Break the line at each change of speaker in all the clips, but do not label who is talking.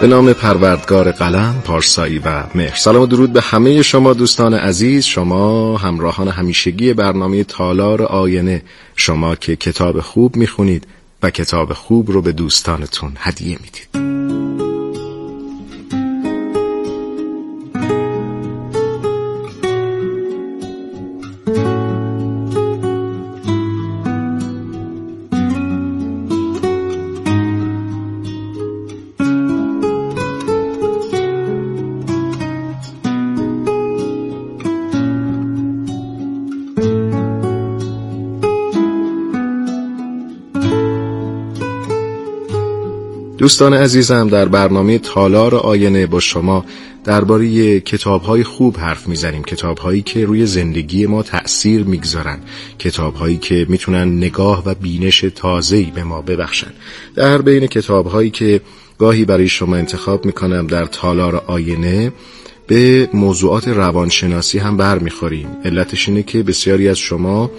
به نام پروردگار قلم، پارسایی و مهر. سلام و درود به همه شما دوستان عزیز. شما همراهان همیشگی برنامه تالار آینه. شما که کتاب خوب می‌خونید و کتاب خوب رو به دوستانتون هدیه می‌دید. دوستان عزیزم در برنامه تالار آینه با شما درباره کتابهای خوب حرف می‌زنیم. کتابهایی که روی زندگی ما تأثیر می‌گذارن. کتابهایی که می‌تونن نگاه و بینش تازه‌ای به ما ببخشن. در بین کتابهایی که گاهی برای شما انتخاب می‌کنم در تالار آینه به موضوعات روانشناسی هم برمیخوریم. علتش اینه که بسیاری از شما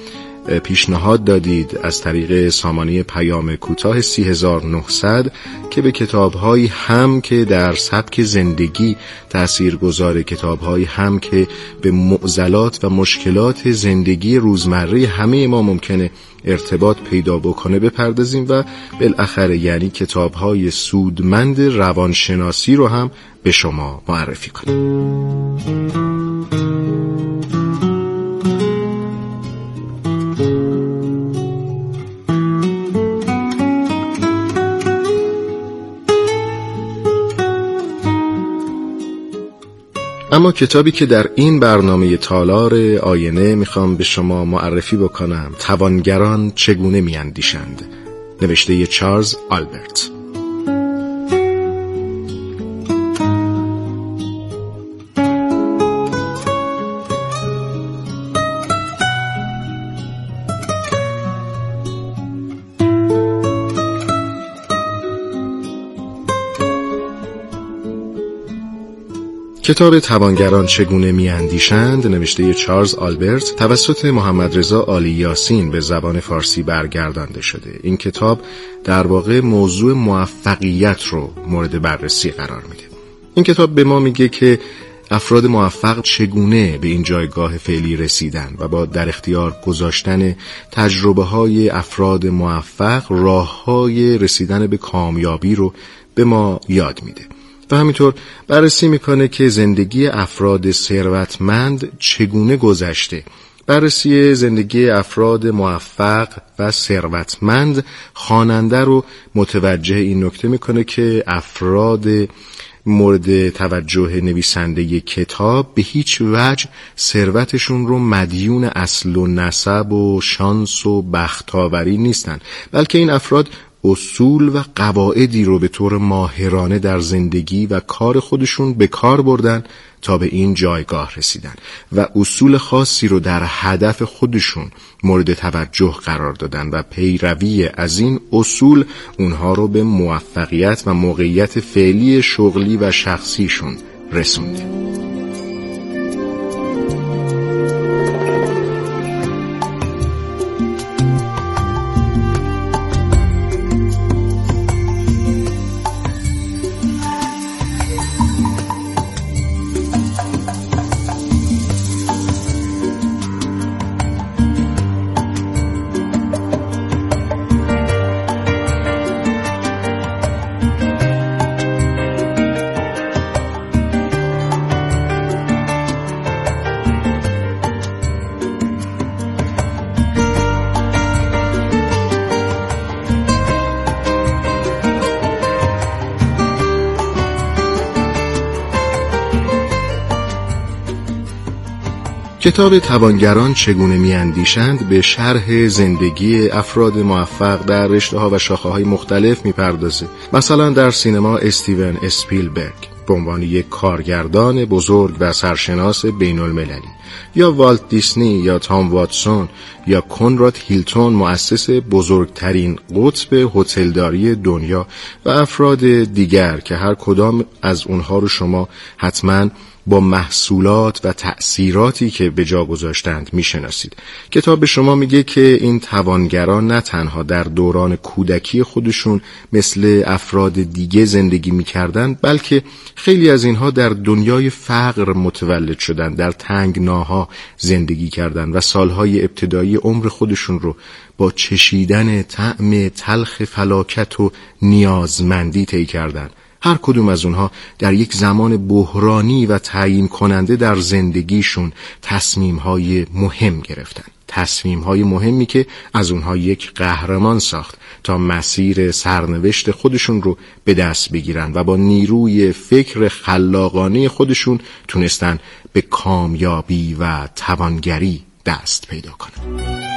پیشنهاد دادید از طریق سامانه پیام کوتاه 3900 که به کتابهایی هم که در سبک زندگی تأثیر گذاره کتابهایی هم که به معضلات و مشکلات زندگی روزمره همه ما ممکنه ارتباط پیدا بکنه بپردازیم و بالاخره یعنی کتابهای سودمند روانشناسی رو هم به شما معرفی کنیم. اما کتابی که در این برنامه تالار آینه می‌خوام به شما معرفی بکنم توانگران چگونه میاندیشند؟ نوشته چارلز آلبرت. کتاب توانگران چگونه میاندیشند نوشته چارلز آلبرت توسط محمد رضا آلی یاسین به زبان فارسی برگردانده شده. این کتاب در واقع موضوع موفقیت رو مورد بررسی قرار میده. این کتاب به ما میگه که افراد موفق چگونه به این جایگاه فعلی رسیدن و با در اختیار گذاشتن تجربه های افراد موفق راه های رسیدن به کامیابی رو به ما یاد میده. و همینطور بررسی می‌کنه که زندگی افراد ثروتمند چگونه گذشته. بررسی زندگی افراد موفق و ثروتمند خواننده رو متوجه این نکته می‌کنه که افراد مورد توجه نویسنده کتاب به هیچ وجه ثروتشون رو مدیون اصل و نسب و شانس و بختاوری نیستن بلکه این افراد اصول و قواعدی رو به طور ماهرانه در زندگی و کار خودشون به کار بردن تا به این جایگاه رسیدن و اصول خاصی رو در هدف خودشون مورد توجه قرار دادن و پیروی از این اصول اونها رو به موفقیت و موقعیت فعلی شغلی و شخصیشون رسونده کتاب توانگران چگونه میاندیشند به شرح زندگی افراد موفق در رشته ها و شاخه های مختلف می‌پردازه. مثلا در سینما استیون اسپیلبرگ به عنوان یک کارگردان بزرگ و سرشناس بین المللی یا والت دیسنی یا تام واتسون یا کنراد هیلتون مؤسس بزرگترین قطب هتلداری دنیا و افراد دیگر که هر کدام از اونها رو شما حتما با محصولات و تأثیراتی که به جا گذاشتند می‌شناسید. کتاب به شما میگه که این توانگران نه تنها در دوران کودکی خودشون مثل افراد دیگه زندگی می‌کردند بلکه خیلی از اینها در دنیای فقر متولد شدن در تنگناها زندگی کردند و سالهای ابتدایی عمر خودشون رو با چشیدن طعم تلخ فلاکت و نیازمندی طی کردند هر کدوم از اونها در یک زمان بحرانی و تعیین کننده در زندگیشون تصمیم های مهم گرفتن. تصمیم های مهمی که از اونها یک قهرمان ساخت تا مسیر سرنوشت خودشون رو به دست بگیرن و با نیروی فکر خلاقانه خودشون تونستن به کامیابی و توانگری دست پیدا کنن.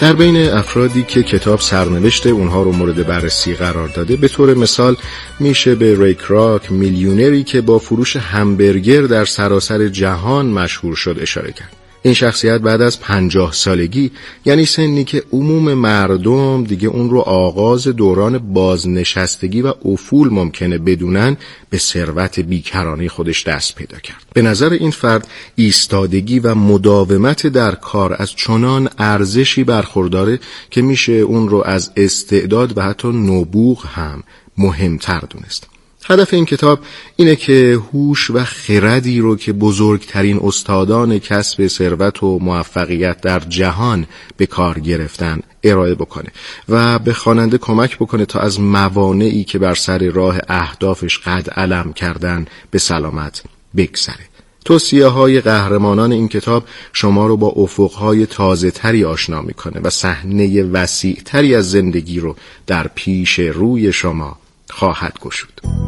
در بین افرادی که کتاب سرنوشت اونها رو مورد بررسی قرار داده به طور مثال میشه به ریک راک میلیونری که با فروش همبرگر در سراسر جهان مشهور شد اشاره کرد. این شخصیت بعد از پنجاه سالگی یعنی سنی که عموم مردم دیگه اون رو آغاز دوران بازنشستگی و افول ممکنه بدونن به ثروت بیکرانه خودش دست پیدا کرد. به نظر این فرد ایستادگی و مداومت در کار از چنان ارزشی برخورداره که میشه اون رو از استعداد و حتی نبوغ هم مهمتر دونست. هدف این کتاب اینه که هوش و خردی رو که بزرگترین استادان کسب ثروت و موفقیت در جهان به کار گرفتن ارائه بکنه و به خواننده کمک بکنه تا از موانعی که بر سر راه اهدافش قد علم کردن به سلامت بگذره توصیه های قهرمانان این کتاب شما رو با افقهای تازه تری آشنا می‌کنه و صحنه وسیع تری از زندگی رو در پیش روی شما خواهد گشود.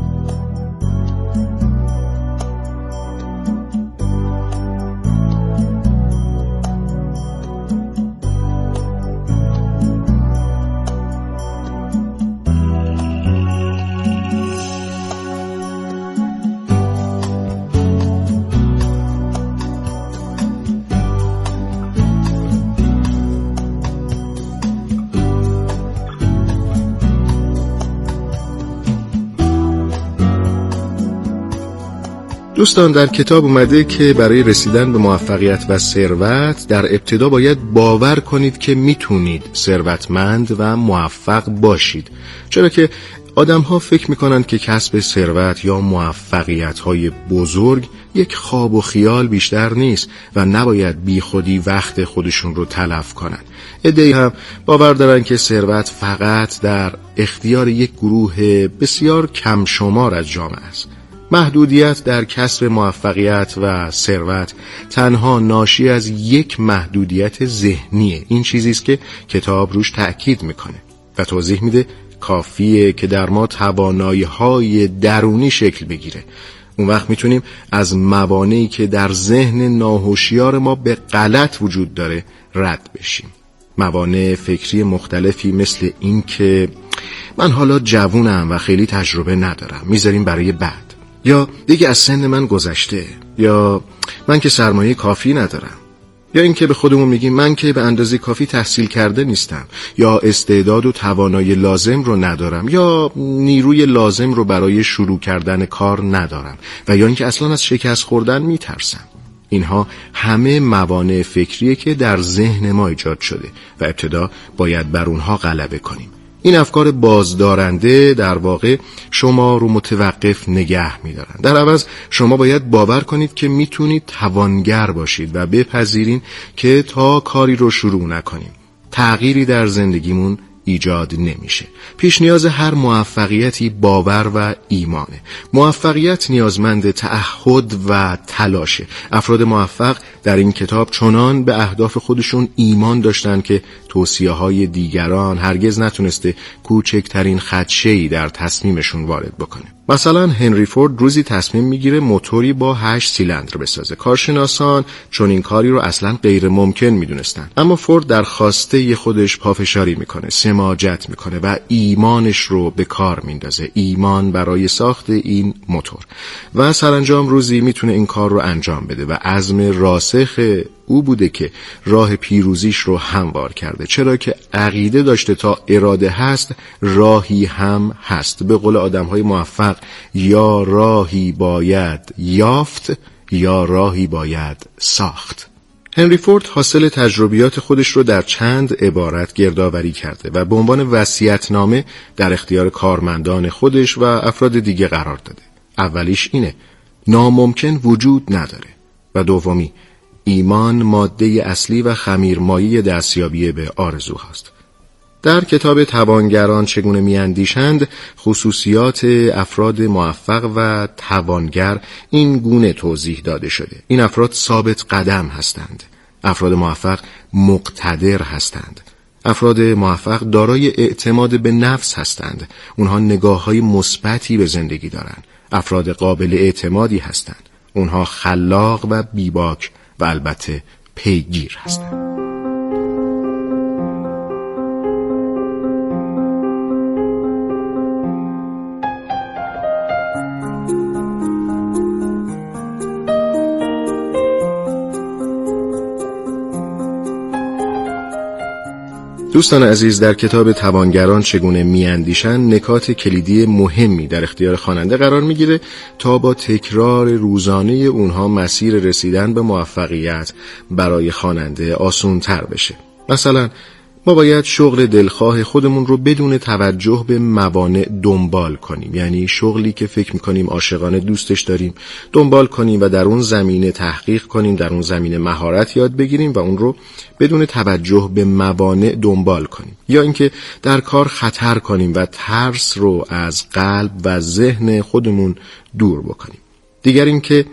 دوستان در کتاب اومده که برای رسیدن به موفقیت و ثروت در ابتدا باید باور کنید که می‌تونید ثروتمند و موفق باشید چرا که آدم ها فکر می‌کنند که کسب ثروت یا موفقیت های بزرگ یک خواب و خیال بیشتر نیست و نباید بی خودی وقت خودشون رو تلف کنند. ادهی هم باور دارن که ثروت فقط در اختیار یک گروه بسیار کم شمار از جامعه است. محدودیت در کسب موفقیت و ثروت تنها ناشی از یک محدودیت ذهنیه. این چیزی است که کتاب روش تأکید می‌کنه و توضیح میده کافیه که در ما توانایی های درونی شکل بگیره. اون وقت می‌تونیم از موانعی که در ذهن ناهوشیار ما به غلط وجود داره رد بشیم. موانع فکری مختلفی مثل این که من حالا جوونم و خیلی تجربه ندارم. می‌ذاریم برای بعد. یا دیگه از سن من گذشته یا من که سرمایه کافی ندارم یا اینکه به خودمون میگیم من که به اندازه کافی تحصیل کرده نیستم یا استعداد و توانایی لازم رو ندارم یا نیروی لازم رو برای شروع کردن کار ندارم و یا اینکه اصلا از شکست خوردن میترسم. اینها همه موانع فکریه که در ذهن ما ایجاد شده و ابتدا باید بر اونها غلبه کنیم. این افکار بازدارنده در واقع شما رو متوقف نگه میدارن. در عوض شما باید باور کنید که می‌تونید توانگر باشید و بپذیرین که تا کاری رو شروع نکنیم تغییری در زندگیمون ایجاد نمیشه. پیش نیاز هر موفقیتی باور و ایمانه. موفقیت نیازمند تعهد و تلاشه. افراد موفق در این کتاب چنان به اهداف خودشون ایمان داشتن که توصیه های دیگران هرگز نتونسته کوچکترین خدشه‌ای در تصمیمشون وارد بکنه. مثلا هنری فورد روزی تصمیم می‌گیره موتوری با هشت سیلندر بسازه. کارشناسان چون این کاری رو اصلا غیر ممکن می‌دونستن. اما فورد در خواسته خودش پافشاری می‌کنه سماجت می‌کنه و ایمانش رو به کار میندازه. ایمان برای ساخت این موتور. و سرانجام روزی می‌تونه این کار رو انجام بده و عزم راسخ او بوده که راه پیروزیش رو هموار کرده چرا که عقیده داشته تا اراده هست راهی هم هست. به قول آدم های موفق یا راهی باید یافت یا راهی باید ساخت. هنری فورد حاصل تجربیات خودش رو در چند عبارت گردآوری کرده و به عنوان وصیت‌نامه در اختیار کارمندان خودش و افراد دیگه قرار داده. اولیش اینه ناممکن وجود نداره. و دومی ایمان ماده اصلی و خمیرمایی دستیابی به آرزو هاست. در کتاب توانگران چگونه میاندیشند خصوصیات افراد موفق و توانگر این گونه توضیح داده شده. این افراد ثابت قدم هستند. افراد موفق مقتدر هستند. افراد موفق دارای اعتماد به نفس هستند. اونها نگاه های مثبتی به زندگی دارند افراد قابل اعتمادی هستند. اونها خلاق و بیباک و البته پیگیر هستند. دوستان عزیز در کتاب توانگران چگونه میاندیشن نکات کلیدی مهمی در اختیار خواننده قرار می‌گیره تا با تکرار روزانه اونها مسیر رسیدن به موفقیت برای خواننده آسون تر بشه. مثلا ما باید شغل دلخواه خودمون رو بدون توجه به موانع دنبال کنیم. یعنی شغلی که فکر می‌کنیم عاشقانه دوستش داریم دنبال کنیم و در اون زمینه تحقیق کنیم در اون زمینه مهارت یاد بگیریم و اون رو بدون توجه به موانع دنبال کنیم. یا اینکه در کار خطر کنیم و ترس رو از قلب و ذهن خودمون دور بکنیم. دیگر اینکه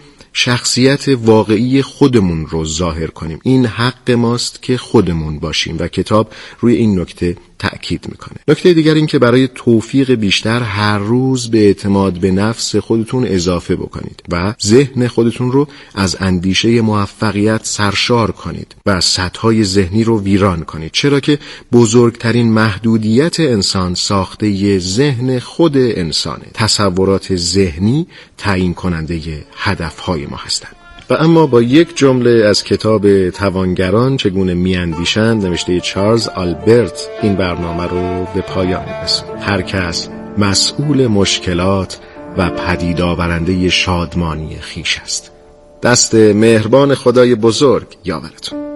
شخصیت واقعی خودمون رو ظاهر کنیم. این حق ماست که خودمون باشیم. و کتاب روی این نکته تأکید می‌کنه. نکته دیگر این که برای توفیق بیشتر هر روز به اعتماد به نفس خودتون اضافه بکنید و ذهن خودتون رو از اندیشه موفقیت سرشار کنید و سطحهای ذهنی رو ویران کنید. چرا که بزرگترین محدودیت انسان ساخته ذهن خود انسانه. تصورات ذهنی تعیین کننده هدفهای ما هستند. و اما با یک جمله از کتاب توانگران چگونه میاندیشند نوشته چارلز آلبرت این برنامه رو به پایان میرسون هر کس مسئول مشکلات و پدید آورنده شادمانی خیش است. دست مهربان خدای بزرگ یاورتون.